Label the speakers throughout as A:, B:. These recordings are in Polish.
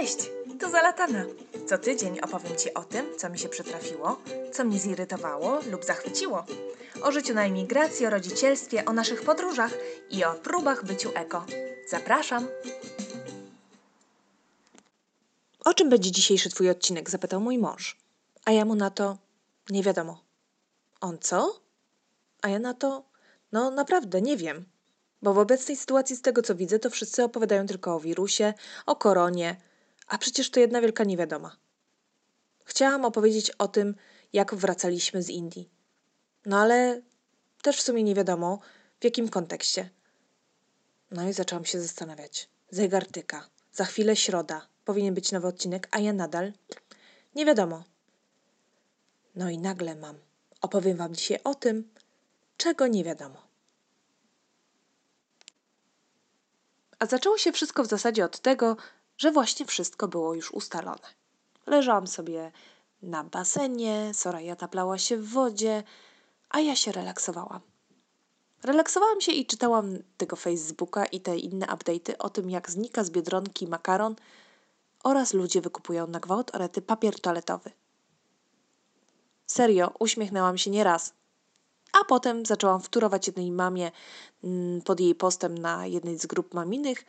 A: Cześć, tu Zalatana. Co tydzień opowiem Ci o tym, co mi się przytrafiło, co mnie zirytowało lub zachwyciło. O życiu na emigracji, o rodzicielstwie, o naszych podróżach i o próbach byciu eko. Zapraszam! O czym będzie dzisiejszy Twój odcinek? zapytał mój mąż. A ja mu na to nie wiadomo. On co? A ja na to no naprawdę nie wiem. Bo w obecnej sytuacji, z tego co widzę, to wszyscy opowiadają tylko o wirusie, o koronie, a przecież to jedna wielka niewiadoma. Chciałam opowiedzieć o tym, jak wracaliśmy z Indii. No ale też w sumie nie wiadomo, w jakim kontekście. No i zaczęłam się zastanawiać. Zegar tyka. Za chwilę środa. Powinien być nowy odcinek, a ja nadal nie wiadomo. No i nagle mam. Opowiem Wam dzisiaj o tym, czego nie wiadomo. A zaczęło się wszystko w zasadzie od tego, że właśnie wszystko było już ustalone. Leżałam sobie na basenie, Soraya taplała się w wodzie, a ja się relaksowałam. Relaksowałam się i czytałam tego Facebooka i te inne update'y o tym, jak znika z Biedronki makaron oraz ludzie wykupują na gwałt orety papier toaletowy. Serio, uśmiechnęłam się nieraz. A potem zaczęłam wturować jednej mamie mm, pod jej postem na jednej z grup maminych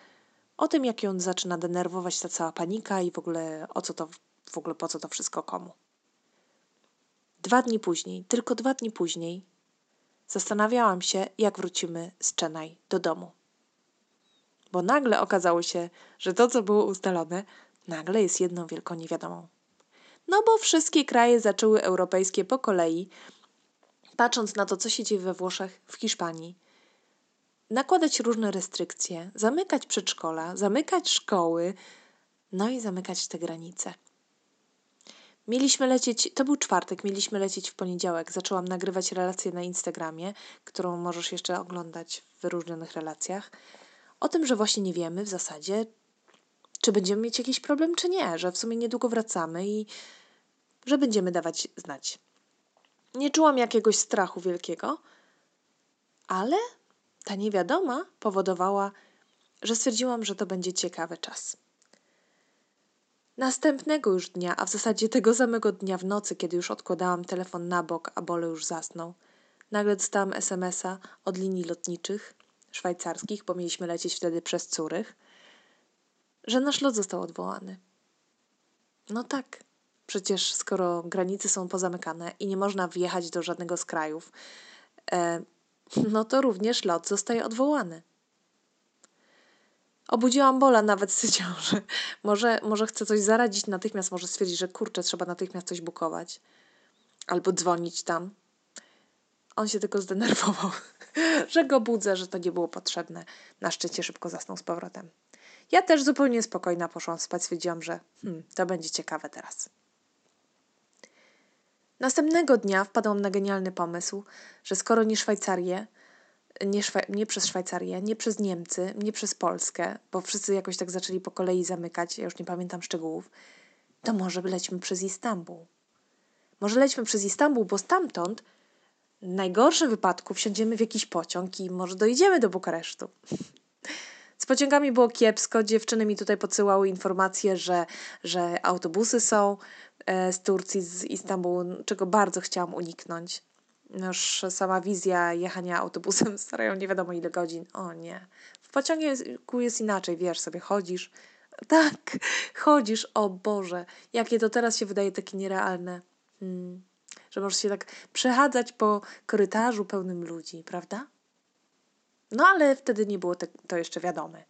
A: o tym, jak ją zaczyna denerwować ta cała panika i w ogóle o co to, w ogóle po co to wszystko komu. Dwa dni później, tylko dwa dni później, zastanawiałam się, jak wrócimy z Chennai do domu. Bo nagle okazało się, że to, co było ustalone, nagle jest jedną wielką niewiadomą. No bo wszystkie kraje zaczęły europejskie po kolei patrząc na to, co się dzieje we Włoszech, w Hiszpanii, nakładać różne restrykcje, zamykać przedszkola, zamykać szkoły, no i zamykać te granice. Mieliśmy lecieć, to był czwartek, mieliśmy lecieć w poniedziałek. Zaczęłam nagrywać relację na Instagramie, którą możesz jeszcze oglądać w wyróżnionych relacjach. O tym, że właśnie nie wiemy w zasadzie, czy będziemy mieć jakiś problem, czy nie, że w sumie niedługo wracamy i że będziemy dawać znać. Nie czułam jakiegoś strachu wielkiego, ale ta niewiadoma powodowała, że stwierdziłam, że to będzie ciekawy czas. Następnego już dnia, a w zasadzie tego samego dnia w nocy, kiedy już odkładałam telefon na bok, a Bole już zasnął, nagle dostałam SMS-a od linii lotniczych szwajcarskich, bo mieliśmy lecieć wtedy przez Curych, że nasz lot został odwołany. No tak, Przecież skoro granice są pozamykane i nie można wjechać do żadnego z krajów, e, no to również lot zostaje odwołany. Obudziłam Bola nawet stwierdził, że może, może chce coś zaradzić natychmiast, może stwierdzić, że kurczę, trzeba natychmiast coś bukować. Albo dzwonić tam. On się tylko zdenerwował, że go budzę, że to nie było potrzebne. Na szczęście szybko zasnął z powrotem. Ja też zupełnie spokojna poszłam spać, stwierdziłam, że hmm, to będzie ciekawe teraz. Następnego dnia wpadłam na genialny pomysł, że skoro nie Szwajcarię, nie, Szwaj nie przez Szwajcarię, nie przez Niemcy, nie przez Polskę, bo wszyscy jakoś tak zaczęli po kolei zamykać, ja już nie pamiętam szczegółów, to może lećmy przez Istanbul. Może lećmy przez Istanbul, bo stamtąd w najgorszym wypadku wsiądziemy w jakiś pociąg i może dojedziemy do Bukaresztu. Z pociągami było kiepsko. Dziewczyny mi tutaj podsyłały informacje, że, że autobusy są, z Turcji, z Istanbulu, czego bardzo chciałam uniknąć. Już sama wizja jechania autobusem starają nie wiadomo ile godzin. O nie. W pociągu jest inaczej, wiesz, sobie chodzisz. Tak, chodzisz, o Boże, jakie to teraz się wydaje takie nierealne. Hmm. Że możesz się tak przechadzać po korytarzu pełnym ludzi, prawda? No ale wtedy nie było te, to jeszcze wiadome.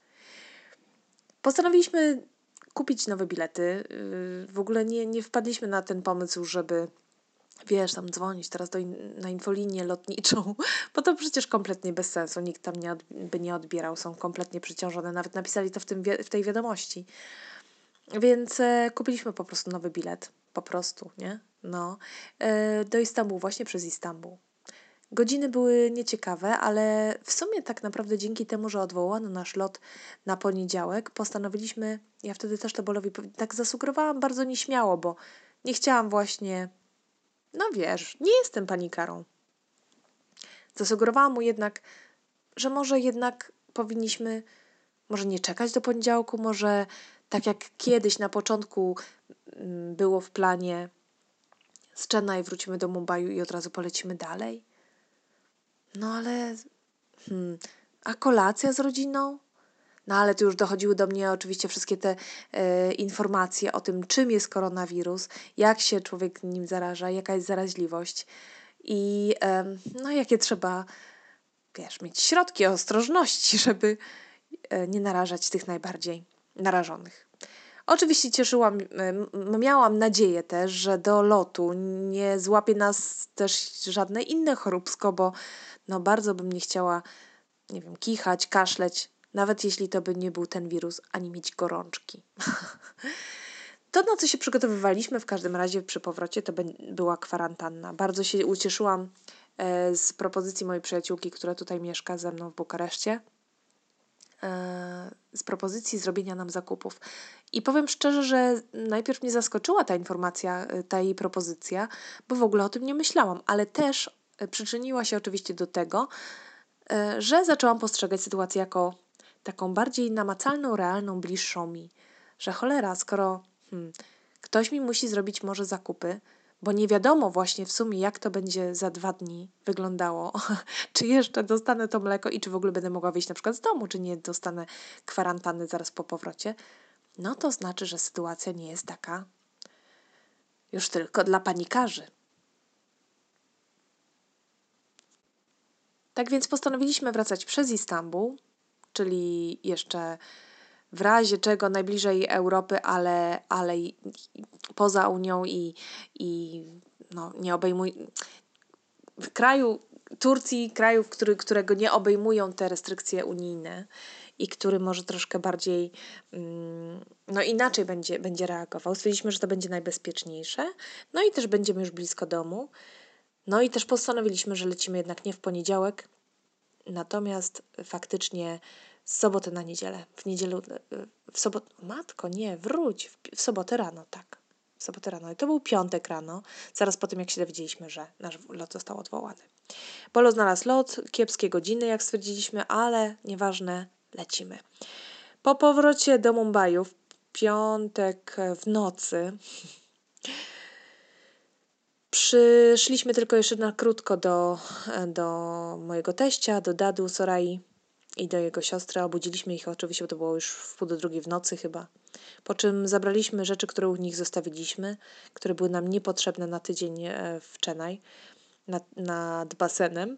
A: Postanowiliśmy kupić nowe bilety. Y, w ogóle nie, nie wpadliśmy na ten pomysł, żeby wiesz, tam dzwonić teraz do in, na infolinię lotniczą, bo to przecież kompletnie bez sensu, nikt tam nie od, by nie odbierał, są kompletnie przeciążone, nawet napisali to w, tym, w tej wiadomości. Więc e, kupiliśmy po prostu nowy bilet, po prostu, nie? No, e, do Istanbulu, właśnie przez Istanbul. Godziny były nieciekawe, ale w sumie tak naprawdę dzięki temu, że odwołano nasz lot na poniedziałek, postanowiliśmy, ja wtedy też to Bolowi tak zasugerowałam bardzo nieśmiało, bo nie chciałam właśnie, no wiesz, nie jestem panikarą. Zasugerowałam mu jednak, że może jednak powinniśmy, może nie czekać do poniedziałku, może Tak jak kiedyś na początku mm, było w planie z Chennai wrócimy do Mumbaiu i od razu polecimy dalej. No ale. Hmm, a kolacja z rodziną? No ale tu już dochodziły do mnie oczywiście wszystkie te e, informacje o tym, czym jest koronawirus, jak się człowiek nim zaraża, jaka jest zaraźliwość i e, no jakie trzeba, wiesz, mieć środki ostrożności, żeby e, nie narażać tych najbardziej narażonych. Oczywiście cieszyłam, miałam nadzieję też, że do lotu nie złapie nas też żadne inne choróbsko, bo no bardzo bym nie chciała, nie wiem, kichać, kaszleć, nawet jeśli to by nie był ten wirus, ani mieć gorączki. To, na co się przygotowywaliśmy w każdym razie przy powrocie, to była kwarantanna. Bardzo się ucieszyłam e, z propozycji mojej przyjaciółki, która tutaj mieszka ze mną w Bukareszcie, e, z propozycji zrobienia nam zakupów. I powiem szczerze, że najpierw mnie zaskoczyła ta informacja, e, ta jej propozycja, bo w ogóle o tym nie myślałam, ale też przyczyniła się oczywiście do tego, że zaczęłam postrzegać sytuację jako taką bardziej namacalną, realną, bliższą mi, że cholera, skoro hmm, ktoś mi musi zrobić może zakupy, bo nie wiadomo właśnie w sumie, jak to będzie za dwa dni wyglądało, czy jeszcze dostanę to mleko i czy w ogóle będę mogła wyjść na przykład z domu, czy nie dostanę kwarantanny zaraz po powrocie, no to znaczy, że sytuacja nie jest taka już tylko dla panikarzy. Tak więc postanowiliśmy wracać przez Istanbul, czyli jeszcze w razie czego najbliżej Europy, ale, ale poza Unią i, i no, nie obejmuj w kraju Turcji, kraju, który, którego nie obejmują te restrykcje unijne i który może troszkę bardziej mm, no inaczej będzie, będzie reagował. Stwierdziliśmy, że to będzie najbezpieczniejsze. No i też będziemy już blisko domu. No i też postanowiliśmy, że lecimy jednak nie w poniedziałek, Natomiast faktycznie z soboty na niedzielę, w niedzielę, w sobotę, matko, nie, wróć, w, w sobotę rano, tak, w sobotę rano. I to był piątek rano, zaraz po tym, jak się dowiedzieliśmy, że nasz lot został odwołany. Bolo znalazł lot, kiepskie godziny, jak stwierdziliśmy, ale nieważne, lecimy. Po powrocie do Mumbai w piątek w nocy Przyszliśmy tylko jeszcze na krótko do, do mojego teścia, do dadu Sorai i do jego siostry. Obudziliśmy ich oczywiście, bo to było już w pół do drugiej w nocy chyba. Po czym zabraliśmy rzeczy, które u nich zostawiliśmy, które były nam niepotrzebne na tydzień e, w Chennai, nad, nad basenem.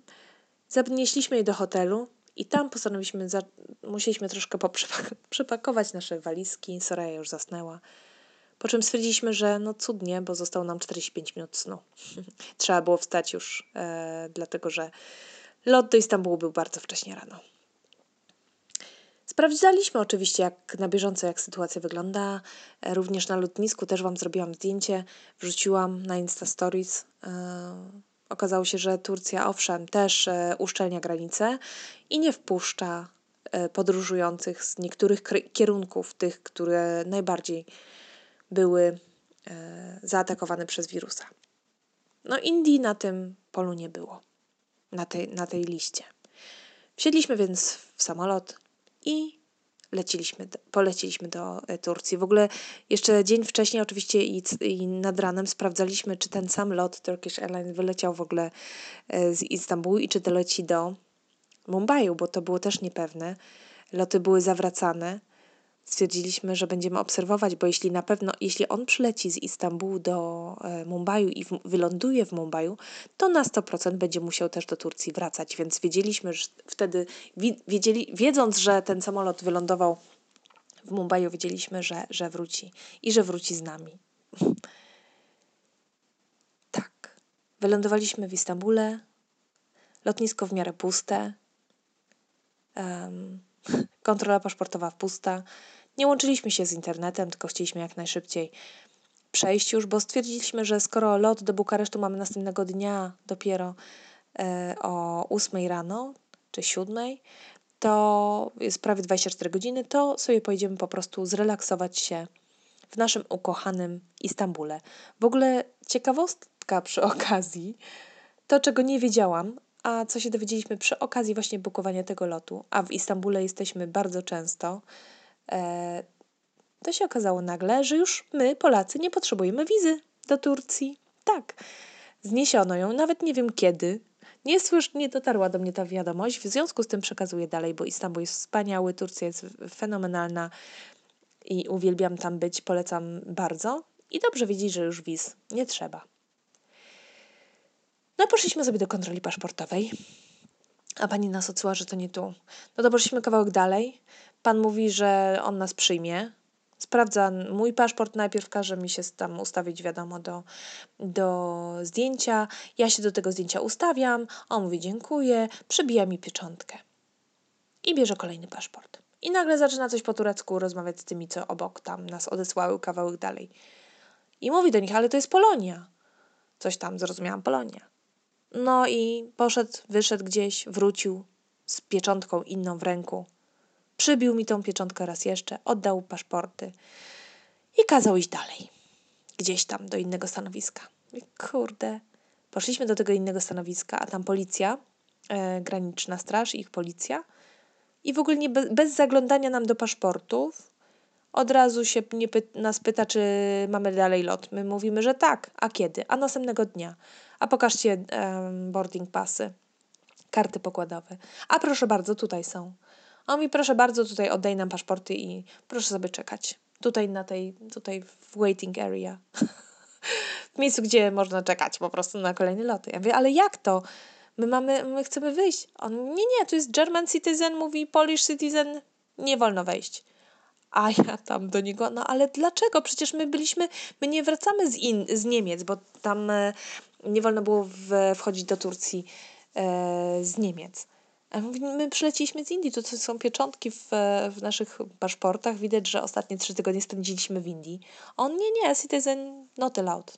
A: Zanieśliśmy je do hotelu i tam postanowiliśmy, za, musieliśmy troszkę poprzepakować nasze walizki. Soraya już zasnęła. Po czym stwierdziliśmy, że no cudnie, bo zostało nam 45 minut snu. Trzeba było wstać już, e, dlatego że lot do Istambułu był bardzo wcześnie rano. Sprawdzaliśmy oczywiście jak na bieżąco, jak sytuacja wygląda. E, również na lotnisku też Wam zrobiłam zdjęcie, wrzuciłam na Insta Stories. E, okazało się, że Turcja owszem też e, uszczelnia granice i nie wpuszcza podróżujących z niektórych kierunków, tych, które najbardziej były zaatakowane przez wirusa. No, Indii na tym polu nie było, na tej, na tej liście. Wsiedliśmy więc w samolot i leciliśmy, poleciliśmy do e, Turcji. W ogóle jeszcze dzień wcześniej, oczywiście i, i nad ranem sprawdzaliśmy, czy ten sam lot Turkish Airlines wyleciał w ogóle e, z Istanbulu i czy doleci do Mumbai, bo to było też niepewne. Loty były zawracane stwierdziliśmy, że będziemy obserwować, bo jeśli na pewno, jeśli on przyleci z Istambułu do e, Mumbaiu i w, wyląduje w Mumbaiu, to na 100% będzie musiał też do Turcji wracać, więc wiedzieliśmy że wtedy, wiedzieli, wiedząc, że ten samolot wylądował w Mumbaiu, wiedzieliśmy, że, że wróci i że wróci z nami. tak. Wylądowaliśmy w Istambule, lotnisko w miarę puste. Um, Kontrola paszportowa pusta. Nie łączyliśmy się z internetem, tylko chcieliśmy jak najszybciej przejść już, bo stwierdziliśmy, że skoro lot do Bukaresztu mamy następnego dnia dopiero e, o 8 rano czy 7, to jest prawie 24 godziny, to sobie pojedziemy po prostu zrelaksować się w naszym ukochanym Istambule. W ogóle ciekawostka przy okazji, to czego nie wiedziałam, a co się dowiedzieliśmy przy okazji właśnie bukowania tego lotu, a w Istambule jesteśmy bardzo często, e, to się okazało nagle, że już my, Polacy, nie potrzebujemy wizy do Turcji. Tak, zniesiono ją, nawet nie wiem kiedy. Nie, słysz, nie dotarła do mnie ta wiadomość, w związku z tym przekazuję dalej, bo Istanbul jest wspaniały, Turcja jest fenomenalna i uwielbiam tam być, polecam bardzo. I dobrze wiedzieć, że już wiz nie trzeba. No poszliśmy sobie do kontroli paszportowej, a pani nas odsyła, że to nie tu. No to poszliśmy kawałek dalej. Pan mówi, że on nas przyjmie. Sprawdza mój paszport, najpierw każe mi się tam ustawić, wiadomo, do, do zdjęcia. Ja się do tego zdjęcia ustawiam. On mówi dziękuję, przybija mi pieczątkę. I bierze kolejny paszport. I nagle zaczyna coś po turecku rozmawiać z tymi, co obok tam nas odesłały kawałek dalej. I mówi do nich, ale to jest Polonia. Coś tam zrozumiałam, Polonia. No i poszedł, wyszedł gdzieś, wrócił z pieczątką inną w ręku. Przybił mi tą pieczątkę raz jeszcze, oddał paszporty i kazał iść dalej. Gdzieś tam do innego stanowiska. I kurde. Poszliśmy do tego innego stanowiska, a tam policja, e, graniczna straż, ich policja. I w ogóle nie, bez, bez zaglądania nam do paszportów, od razu się py nas pyta, czy mamy dalej lot. My mówimy, że tak. A kiedy? A następnego dnia. A pokażcie boarding passy, karty pokładowe. A proszę bardzo, tutaj są. A mi proszę bardzo, tutaj oddaj nam paszporty i proszę sobie czekać. Tutaj na tej, tutaj w waiting area. w miejscu, gdzie można czekać po prostu na kolejne loty. Ja mówię, ale jak to? My mamy, my chcemy wyjść. On, nie, nie, to jest German citizen, mówi Polish citizen, nie wolno wejść. A ja tam do niego, no ale dlaczego? Przecież my byliśmy, my nie wracamy z, in, z Niemiec, bo tam e, nie wolno było w, wchodzić do Turcji e, z Niemiec. A my przyleciliśmy z Indii, to są pieczątki w, w naszych paszportach. Widać, że ostatnie trzy tygodnie spędziliśmy w Indii. On nie, nie, citizen not allowed.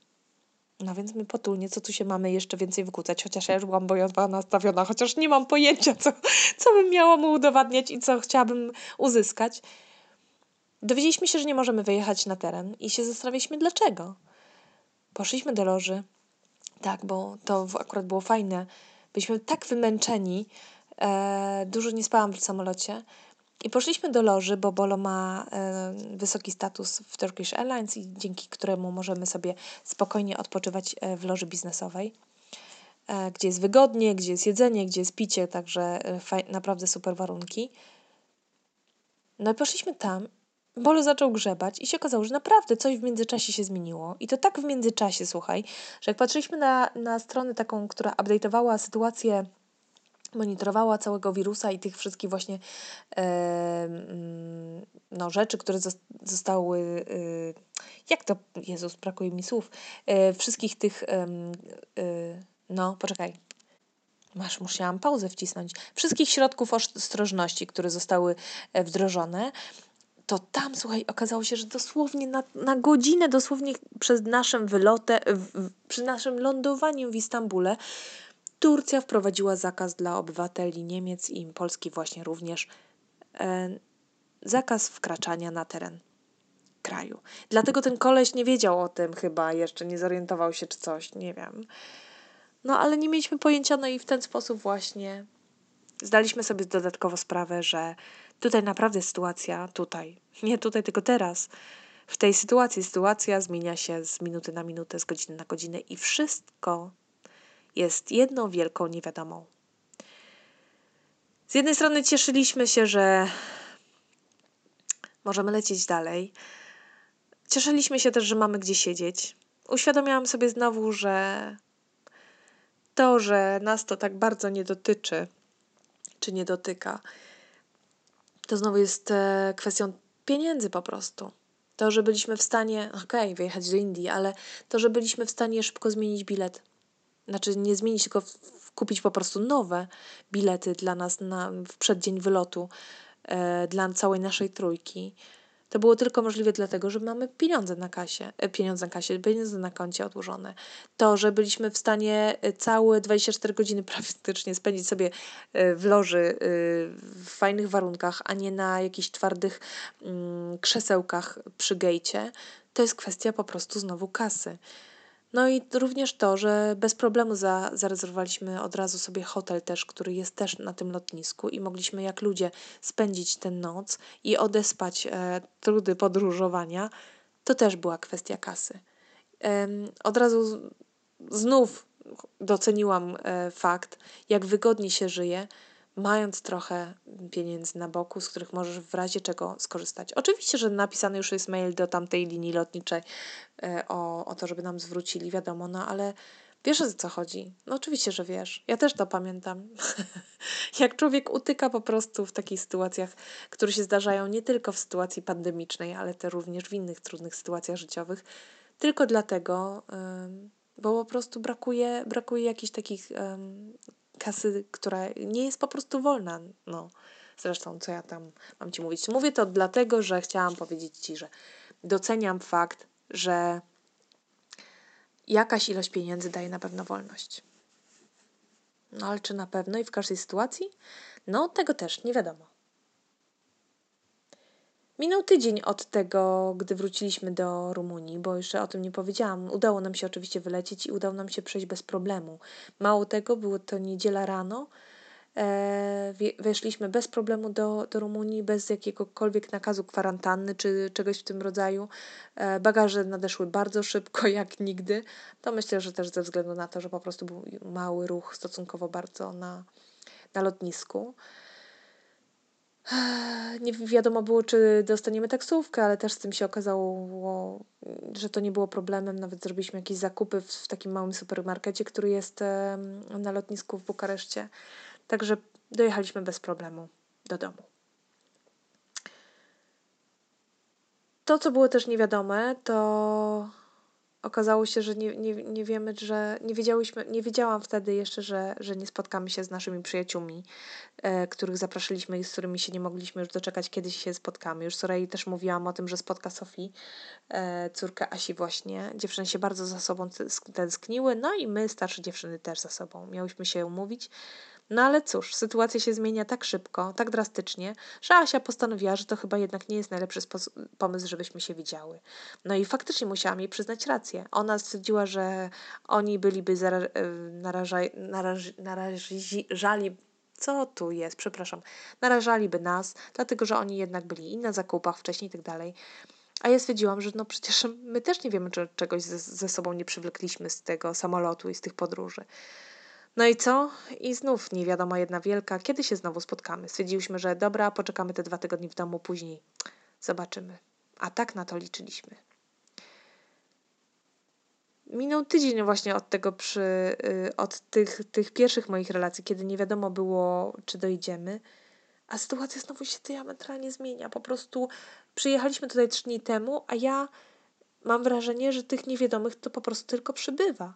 A: No więc my potulnie, co tu się mamy jeszcze więcej wykłócać, chociaż ja już byłam bojowa nastawiona, chociaż nie mam pojęcia, co, co bym miała mu udowadniać i co chciałabym uzyskać. Dowiedzieliśmy się, że nie możemy wyjechać na teren i się zastanawialiśmy dlaczego. Poszliśmy do loży. Tak, bo to akurat było fajne. Byliśmy tak wymęczeni, e, dużo nie spałam w samolocie. I poszliśmy do loży, bo Bolo ma e, wysoki status w Turkish Airlines i dzięki któremu możemy sobie spokojnie odpoczywać e, w loży biznesowej, e, gdzie jest wygodnie, gdzie jest jedzenie, gdzie jest picie, także e, naprawdę super warunki. No i poszliśmy tam Bolo zaczął grzebać i się okazało, że naprawdę coś w międzyczasie się zmieniło. I to tak w międzyczasie, słuchaj, że jak patrzyliśmy na, na stronę taką, która update'owała sytuację, monitorowała całego wirusa i tych wszystkich właśnie e, no, rzeczy, które zostały, e, jak to, Jezus, brakuje mi słów, e, wszystkich tych, e, no, poczekaj, Masz, musiałam pauzę wcisnąć. Wszystkich środków ostrożności, które zostały e, wdrożone, to tam, słuchaj, okazało się, że dosłownie na, na godzinę, dosłownie przed naszym wylotem, przy naszym lądowaniem w Istambule, Turcja wprowadziła zakaz dla obywateli Niemiec i Polski właśnie również. E, zakaz wkraczania na teren kraju. Dlatego ten koleś nie wiedział o tym chyba, jeszcze nie zorientował się czy coś, nie wiem. No ale nie mieliśmy pojęcia, no i w ten sposób właśnie zdaliśmy sobie dodatkowo sprawę, że Tutaj naprawdę sytuacja, tutaj, nie tutaj, tylko teraz, w tej sytuacji, sytuacja zmienia się z minuty na minutę, z godziny na godzinę i wszystko jest jedną wielką niewiadomą. Z jednej strony cieszyliśmy się, że możemy lecieć dalej. Cieszyliśmy się też, że mamy gdzie siedzieć. Uświadomiłam sobie znowu, że to, że nas to tak bardzo nie dotyczy, czy nie dotyka, to znowu jest e, kwestią pieniędzy po prostu. To, że byliśmy w stanie, okej, okay, wyjechać do Indii, ale to, że byliśmy w stanie szybko zmienić bilet, znaczy nie zmienić, tylko kupić po prostu nowe bilety dla nas na, w przeddzień wylotu, e, dla całej naszej trójki, to było tylko możliwe dlatego, że mamy pieniądze na kasie, e, pieniądze na kasie, pieniądze na koncie odłożone. To, że byliśmy w stanie e, całe 24 godziny praktycznie spędzić sobie e, w loży w fajnych warunkach, a nie na jakichś twardych mm, krzesełkach przy gejcie, to jest kwestia po prostu znowu kasy. No i również to, że bez problemu za, zarezerwowaliśmy od razu sobie hotel też, który jest też na tym lotnisku i mogliśmy jak ludzie spędzić tę noc i odespać e, trudy podróżowania. To też była kwestia kasy. E, od razu znów doceniłam e, fakt, jak wygodnie się żyje, mając trochę pieniędzy na boku, z których możesz w razie czego skorzystać. Oczywiście, że napisany już jest mail do tamtej linii lotniczej e, o, o to, żeby nam zwrócili, wiadomo, no ale wiesz o co chodzi? No oczywiście, że wiesz. Ja też to pamiętam. Jak człowiek utyka po prostu w takich sytuacjach, które się zdarzają nie tylko w sytuacji pandemicznej, ale też również w innych trudnych sytuacjach życiowych, tylko dlatego, bo po prostu brakuje, brakuje jakichś takich kasy, która nie jest po prostu wolna. No, zresztą, co ja tam mam Ci mówić? Mówię to dlatego, że chciałam powiedzieć Ci, że doceniam fakt, że jakaś ilość pieniędzy daje na pewno wolność. No ale czy na pewno i w każdej sytuacji? No, tego też nie wiadomo. Minął tydzień od tego, gdy wróciliśmy do Rumunii, bo jeszcze o tym nie powiedziałam. Udało nam się oczywiście wylecieć i udało nam się przejść bez problemu. Mało tego, było to niedziela rano. E, weszliśmy bez problemu do, do Rumunii, bez jakiegokolwiek nakazu kwarantanny czy czegoś w tym rodzaju. E, bagaże nadeszły bardzo szybko, jak nigdy. To myślę, że też ze względu na to, że po prostu był mały ruch stosunkowo bardzo na, na lotnisku. Nie wiadomo było, czy dostaniemy taksówkę, ale też z tym się okazało, że to nie było problemem. Nawet zrobiliśmy jakieś zakupy w, w takim małym supermarkecie, który jest na lotnisku w Bukareszcie. Także dojechaliśmy bez problemu do domu. To, co było też niewiadome, to okazało się, że nie, nie, nie wiemy, że nie wiedziałyśmy, nie wiedziałam wtedy jeszcze, że, że nie spotkamy się z naszymi przyjaciółmi, e, których zapraszaliśmy i z którymi się nie mogliśmy już doczekać, kiedy się spotkamy. Już Sorei też mówiłam o tym, że spotka Sofii, e, córkę Asi właśnie. Dziewczyny się bardzo za sobą tęskniły, no i my, starsze dziewczyny też za sobą. Miałyśmy się umówić. No ale cóż, sytuacja się zmienia tak szybko, tak drastycznie, że Asia postanowiła, że to chyba jednak nie jest najlepszy pomysł, żebyśmy się widziały. No i faktycznie musiałam jej przyznać rację. Ona stwierdziła, że oni byliby zara- e, naraża- naraż- narażali co tu jest, przepraszam, narażaliby nas, dlatego że oni jednak byli i na zakupach wcześniej i tak dalej. A ja stwierdziłam, że no przecież my też nie wiemy, czy czegoś ze, ze sobą nie przywlekliśmy z tego samolotu i z tych podróży. No i co? I znów nie wiadomo jedna wielka, kiedy się znowu spotkamy. Stwierdziliśmy, że dobra, poczekamy te dwa tygodnie w domu, później zobaczymy. A tak na to liczyliśmy. Minął tydzień właśnie od tego przy, y, od tych, tych pierwszych moich relacji, kiedy nie wiadomo było, czy dojdziemy, a sytuacja znowu się diametralnie zmienia. Po prostu przyjechaliśmy tutaj trzy dni temu, a ja mam wrażenie, że tych niewiadomych to po prostu tylko przybywa.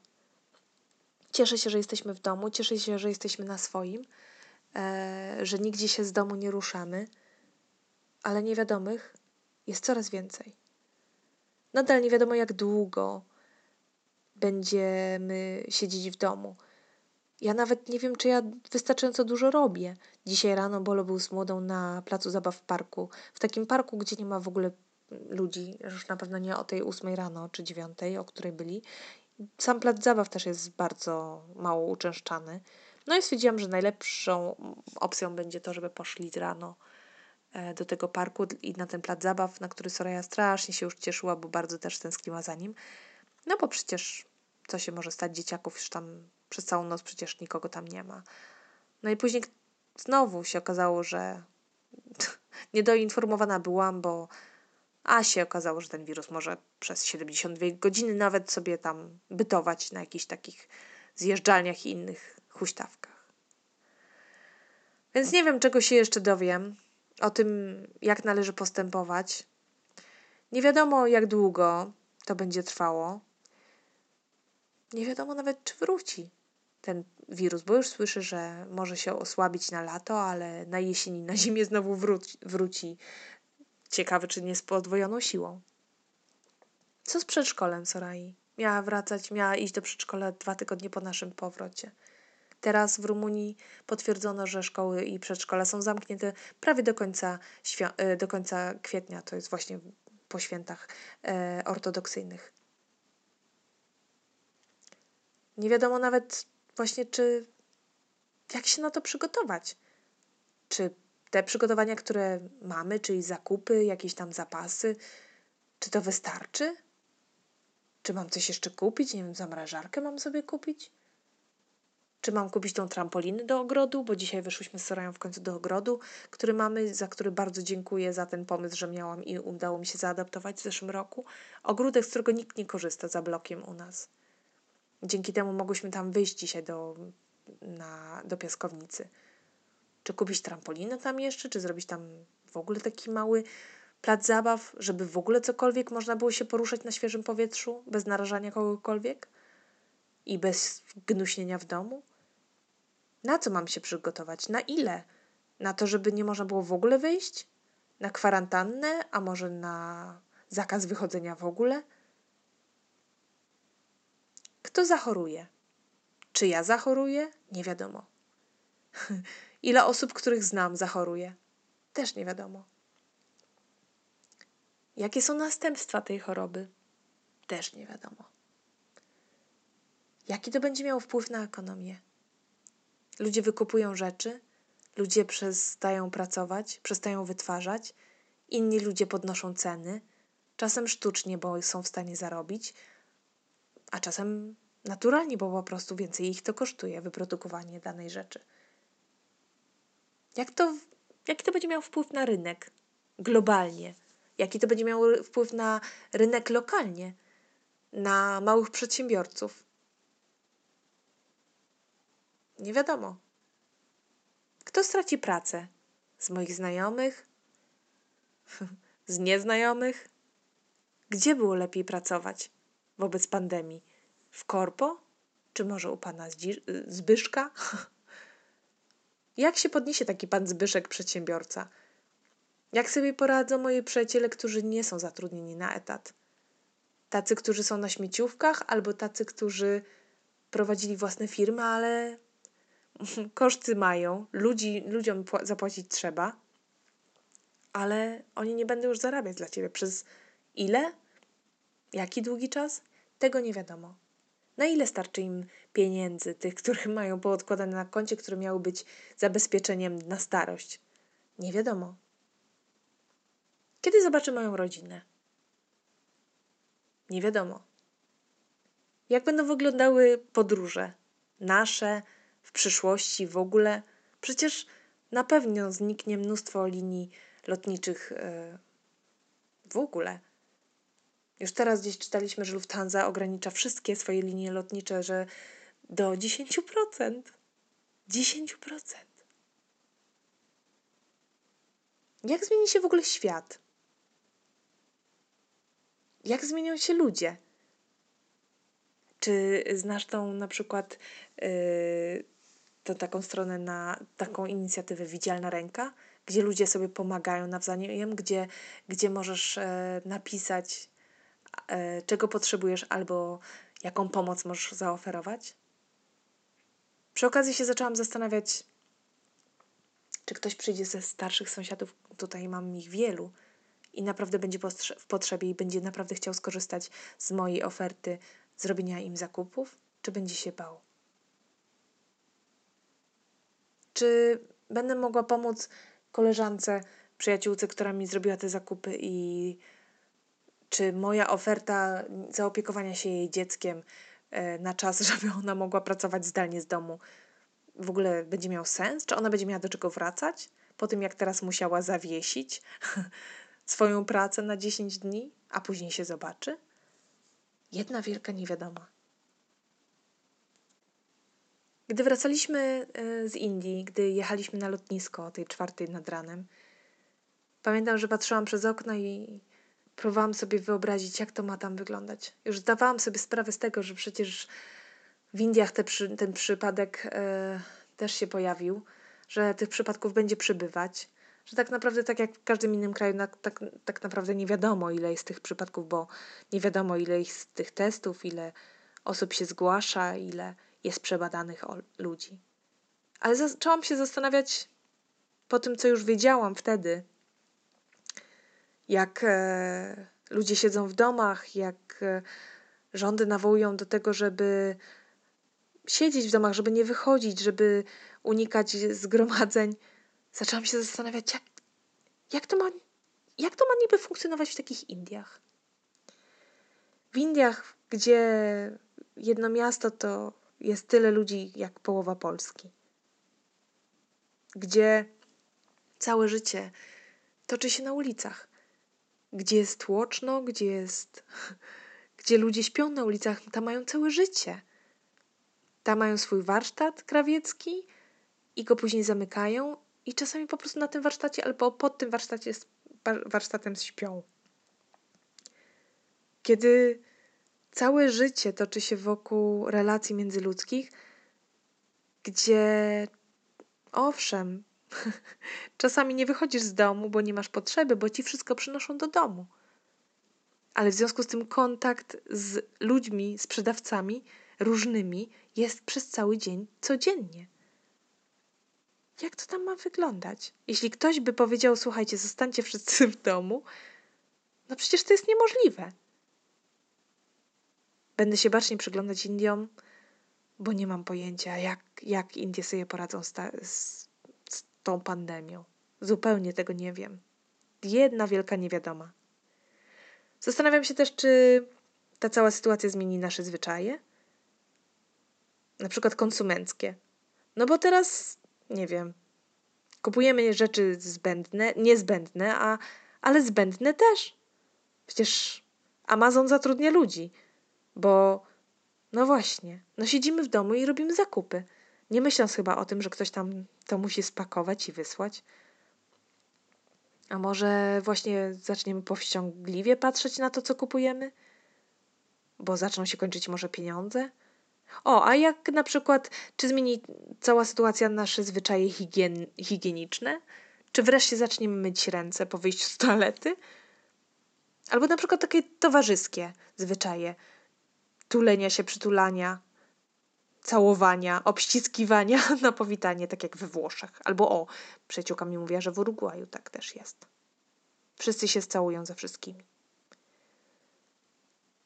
A: Cieszę się, że jesteśmy w domu, cieszę się, że jesteśmy na swoim, e, że nigdzie się z domu nie ruszamy, ale niewiadomych jest coraz więcej. Nadal nie wiadomo, jak długo będziemy siedzieć w domu. Ja nawet nie wiem, czy ja wystarczająco dużo robię. Dzisiaj rano Bolo był z młodą na placu zabaw w parku. W takim parku, gdzie nie ma w ogóle ludzi, już na pewno nie o tej ósmej rano czy dziewiątej, o której byli. Sam plac zabaw też jest bardzo mało uczęszczany. No i stwierdziłam, że najlepszą opcją będzie to, żeby poszli rano e, do tego parku i na ten plac zabaw, na który Soraya strasznie się już cieszyła, bo bardzo też tęskniła za nim. No bo przecież co się może stać dzieciaków, już tam przez całą noc przecież nikogo tam nie ma. No i później znowu się okazało, że niedoinformowana byłam, bo a się okazało, że ten wirus może przez 72 godziny nawet sobie tam bytować na jakichś takich zjeżdżalniach i innych huśtawkach. Więc nie wiem, czego się jeszcze dowiem o tym, jak należy postępować. Nie wiadomo, jak długo to będzie trwało. Nie wiadomo nawet, czy wróci ten wirus, bo już słyszę, że może się osłabić na lato, ale na jesieni, na zimie znowu wróci. wróci. Ciekawy, czy nie z podwojoną siłą. Co z przedszkolem Sorai? Miała wracać, miała iść do przedszkola dwa tygodnie po naszym powrocie. Teraz w Rumunii potwierdzono, że szkoły i przedszkola są zamknięte prawie do końca, e, do końca kwietnia, to jest właśnie po świętach e, ortodoksyjnych. Nie wiadomo nawet właśnie, czy jak się na to przygotować. Czy te przygotowania, które mamy, czyli zakupy, jakieś tam zapasy, czy to wystarczy? Czy mam coś jeszcze kupić? Nie wiem, zamrażarkę mam sobie kupić? Czy mam kupić tą trampolinę do ogrodu? Bo dzisiaj wyszłyśmy z Sorają w końcu do ogrodu, który mamy, za który bardzo dziękuję za ten pomysł, że miałam i udało mi się zaadaptować w zeszłym roku. Ogródek, z którego nikt nie korzysta za blokiem u nas. Dzięki temu mogłyśmy tam wyjść dzisiaj do, na, do piaskownicy. Czy kupić trampolinę tam jeszcze, czy zrobić tam w ogóle taki mały plac zabaw, żeby w ogóle cokolwiek można było się poruszać na świeżym powietrzu, bez narażania kogokolwiek i bez gnuśnienia w domu? Na co mam się przygotować? Na ile? Na to, żeby nie można było w ogóle wyjść? Na kwarantannę? A może na zakaz wychodzenia w ogóle? Kto zachoruje? Czy ja zachoruję? Nie wiadomo. Ile osób, których znam, zachoruje? Też nie wiadomo. Jakie są następstwa tej choroby? Też nie wiadomo. Jaki to będzie miało wpływ na ekonomię? Ludzie wykupują rzeczy, ludzie przestają pracować, przestają wytwarzać, inni ludzie podnoszą ceny, czasem sztucznie, bo są w stanie zarobić, a czasem naturalnie, bo po prostu więcej ich to kosztuje wyprodukowanie danej rzeczy. Jak to, jaki to będzie miał wpływ na rynek globalnie? Jaki to będzie miało wpływ na rynek lokalnie, na małych przedsiębiorców? Nie wiadomo. Kto straci pracę? Z moich znajomych? Z nieznajomych? Gdzie było lepiej pracować wobec pandemii? W korpo? Czy może u pana Zbyszka? Jak się podniesie taki pan Zbyszek przedsiębiorca? Jak sobie poradzą moi przyjaciele, którzy nie są zatrudnieni na etat? Tacy, którzy są na śmieciówkach, albo tacy, którzy prowadzili własne firmy, ale koszty mają, ludzi, ludziom zapłacić trzeba, ale oni nie będą już zarabiać dla ciebie przez ile? Jaki długi czas? Tego nie wiadomo. Na ile starczy im pieniędzy, tych, których mają poodkładane na koncie, które miały być zabezpieczeniem na starość? Nie wiadomo. Kiedy zobaczę moją rodzinę? Nie wiadomo. Jak będą wyglądały podróże? Nasze, w przyszłości w ogóle? Przecież na pewno zniknie mnóstwo linii lotniczych yy, w ogóle. Już teraz gdzieś czytaliśmy, że Lufthansa ogranicza wszystkie swoje linie lotnicze, że do 10%. 10%. Jak zmieni się w ogóle świat? Jak zmienią się ludzie? Czy znasz tą na przykład yy, tą taką stronę na taką inicjatywę Widzialna Ręka, gdzie ludzie sobie pomagają nawzajem, gdzie, gdzie możesz e, napisać, czego potrzebujesz albo jaką pomoc możesz zaoferować? Przy okazji się zaczęłam zastanawiać, czy ktoś przyjdzie ze starszych sąsiadów, tutaj mam ich wielu, i naprawdę będzie w potrzebie i będzie naprawdę chciał skorzystać z mojej oferty zrobienia im zakupów, czy będzie się bał? Czy będę mogła pomóc koleżance, przyjaciółce, która mi zrobiła te zakupy i czy moja oferta zaopiekowania się jej dzieckiem e, na czas, żeby ona mogła pracować zdalnie z domu, w ogóle będzie miał sens? Czy ona będzie miała do czego wracać po tym, jak teraz musiała zawiesić swoją pracę na 10 dni, a później się zobaczy? Jedna wielka niewiadoma. Gdy wracaliśmy e, z Indii, gdy jechaliśmy na lotnisko o tej czwartej nad ranem, pamiętam, że patrzyłam przez okno i próbowałam sobie wyobrazić, jak to ma tam wyglądać. Już zdawałam sobie sprawę z tego, że przecież w Indiach te przy, ten przypadek e, też się pojawił, że tych przypadków będzie przybywać, że tak naprawdę, tak jak w każdym innym kraju, na, tak, tak naprawdę nie wiadomo, ile jest tych przypadków, bo nie wiadomo, ile jest tych testów, ile osób się zgłasza, ile jest przebadanych ludzi. Ale zaczęłam się zastanawiać po tym, co już wiedziałam wtedy, jak e, ludzie siedzą w domach, jak e, rządy nawołują do tego, żeby siedzieć w domach, żeby nie wychodzić, żeby unikać zgromadzeń, zaczęłam się zastanawiać, jak, jak, to, ma, jak to ma niby funkcjonować w takich Indiach. W Indiach, gdzie jedno miasto to jest tyle ludzi jak połowa Polski, gdzie całe życie toczy się na ulicach, gdzie jest tłoczno, gdzie jest, gdzie ludzie śpią na ulicach, tam mają całe życie. Tam mają swój warsztat krawiecki i go później zamykają i czasami po prostu na tym warsztacie albo pod tym warsztacie, warsztatem śpią. Kiedy całe życie toczy się wokół relacji międzyludzkich, gdzie owszem, czasami nie wychodzisz z domu, bo nie masz potrzeby, bo ci wszystko przynoszą do domu. Ale w związku z tym kontakt z ludźmi, sprzedawcami różnymi jest przez cały dzień, codziennie. Jak to tam ma wyglądać? Jeśli ktoś by powiedział, słuchajcie, zostańcie wszyscy w domu, no przecież to jest niemożliwe. Będę się bacznie przyglądać Indiom, bo nie mam pojęcia, jak, jak Indie sobie poradzą z, ta, z, tą pandemią. Zupełnie tego nie wiem. Jedna wielka niewiadoma. Zastanawiam się też, czy ta cała sytuacja zmieni nasze zwyczaje, na przykład konsumenckie. No bo teraz, nie wiem, kupujemy rzeczy zbędne, niezbędne, a, ale zbędne też. Przecież Amazon zatrudnia ludzi, bo no właśnie, no siedzimy w domu i robimy zakupy. Nie myśląc chyba o tym, że ktoś tam to musi spakować i wysłać. A może właśnie zaczniemy powściągliwie patrzeć na to, co kupujemy? Bo zaczną się kończyć może pieniądze? O, a jak na przykład, czy zmieni cała sytuacja nasze zwyczaje higien higieniczne? Czy wreszcie zaczniemy myć ręce po wyjściu z toalety? Albo na przykład takie towarzyskie zwyczaje. Tulenia się, przytulania, całowania, obściskiwania na powitanie, tak jak we Włoszech. Albo o, przyjaciółka mi mówiła, że w Urugwaju tak też jest. Wszyscy się całują ze wszystkimi.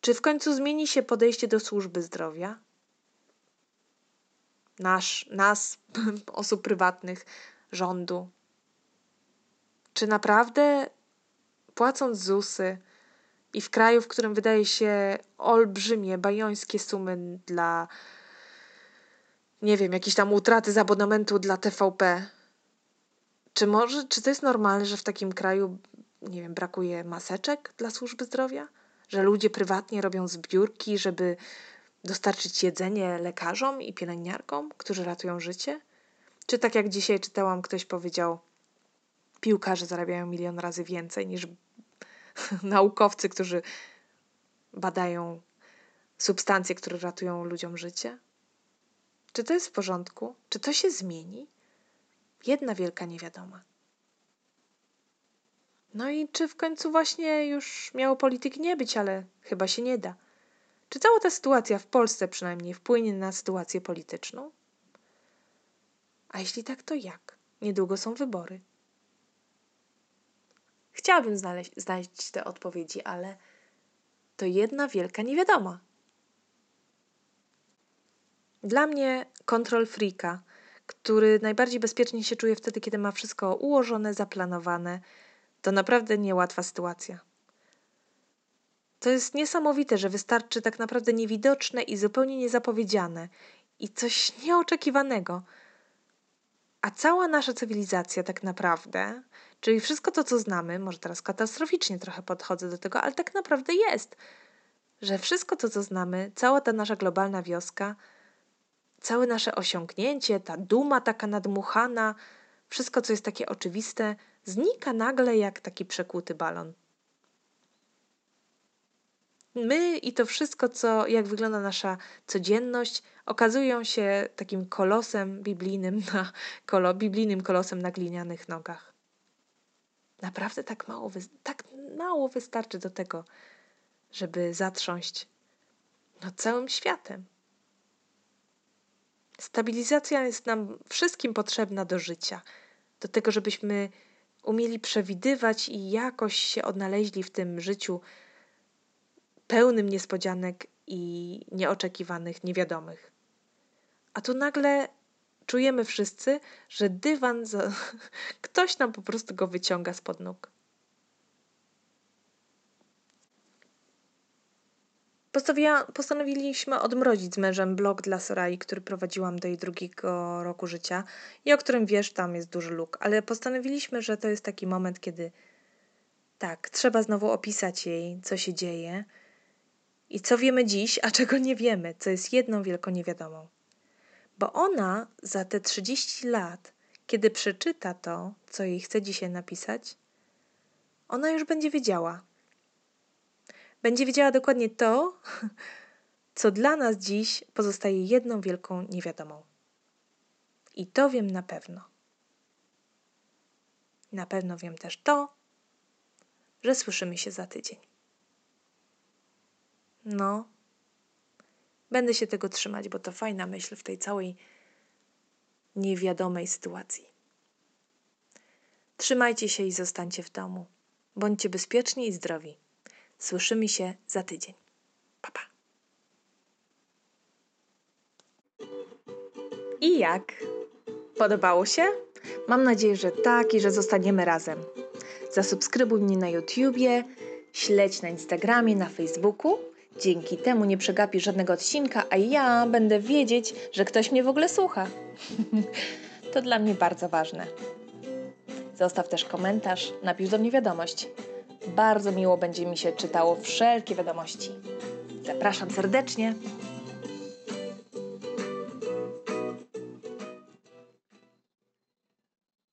A: Czy w końcu zmieni się podejście do służby zdrowia? nasz, nas, osób prywatnych, rządu. Czy naprawdę płacąc ZUSy i w kraju, w którym wydaje się olbrzymie, bajońskie sumy dla, nie wiem, jakieś tam utraty z abonamentu dla TVP, czy może, czy to jest normalne, że w takim kraju, nie wiem, brakuje maseczek dla służby zdrowia? Że ludzie prywatnie robią zbiórki, żeby dostarczyć jedzenie lekarzom i pielęgniarkom, którzy ratują życie? Czy tak jak dzisiaj czytałam, ktoś powiedział, piłkarze zarabiają milion razy więcej niż naukowcy, którzy badają substancje, które ratują ludziom życie? Czy to jest w porządku? Czy to się zmieni? Jedna wielka niewiadoma. No i czy w końcu właśnie już miało polityki nie być, ale chyba się nie da. Czy cała ta sytuacja w Polsce przynajmniej wpłynie na sytuację polityczną? A jeśli tak, to jak? Niedługo są wybory. Chciałabym znaleźć, znaleźć te odpowiedzi, ale to jedna wielka niewiadoma. Dla mnie kontrol freaka, który najbardziej bezpiecznie się czuje wtedy, kiedy ma wszystko ułożone, zaplanowane, to naprawdę niełatwa sytuacja. To jest niesamowite, że wystarczy tak naprawdę niewidoczne i zupełnie niezapowiedziane i coś nieoczekiwanego. A cała nasza cywilizacja tak naprawdę, czyli wszystko to, co znamy, może teraz katastroficznie trochę podchodzę do tego, ale tak naprawdę jest, że wszystko to, co znamy, cała ta nasza globalna wioska, całe nasze osiągnięcie, ta duma taka nadmuchana, wszystko, co jest takie oczywiste, znika nagle jak taki przekłuty balon my i to wszystko, co, jak wygląda nasza codzienność, okazują się takim kolosem biblijnym, na, kolo, biblijnym kolosem na glinianych nogach. Naprawdę tak mało, tak mało wystarczy do tego, żeby zatrząść no, całym światem. Stabilizacja jest nam wszystkim potrzebna do życia, do tego, żebyśmy umieli przewidywać i jakoś się odnaleźli w tym życiu pełnym niespodzianek i nieoczekiwanych, niewiadomych. A tu nagle czujemy wszyscy, że dywan, za... ktoś nam po prostu go wyciąga spod nóg. Postanowiliśmy odmrozić z mężem blog dla Sorai, który prowadziłam do jej drugiego roku życia. I o którym wiesz, tam jest duży luk, ale postanowiliśmy, że to jest taki moment, kiedy tak, trzeba znowu opisać jej, co się dzieje i co wiemy dziś, a czego nie wiemy, co jest jedną wielką niewiadomą. Bo ona za te 30 lat, kiedy przeczyta to, co jej chce dzisiaj napisać, ona już będzie wiedziała, będzie wiedziała dokładnie to, co dla nas dziś pozostaje jedną wielką niewiadomą. I to wiem na pewno. Na pewno wiem też to, że słyszymy się za tydzień. No, będę się tego trzymać, bo to fajna myśl w tej całej niewiadomej sytuacji. Trzymajcie się i zostańcie w domu. Bądźcie bezpieczni i zdrowi. Słyszymy się za tydzień. Pa, pa. I jak? Podobało się? Mam nadzieję, że tak i że zostaniemy razem. Zasubskrybuj mnie na YouTubie, śledź na Instagramie, na Facebooku. Dzięki temu nie przegapisz żadnego odcinka, a ja będę wiedzieć, że ktoś mnie w ogóle słucha. to dla mnie bardzo ważne. Zostaw też komentarz, napisz do mnie wiadomość. Bardzo miło będzie mi się czytało wszelkie wiadomości. Zapraszam serdecznie.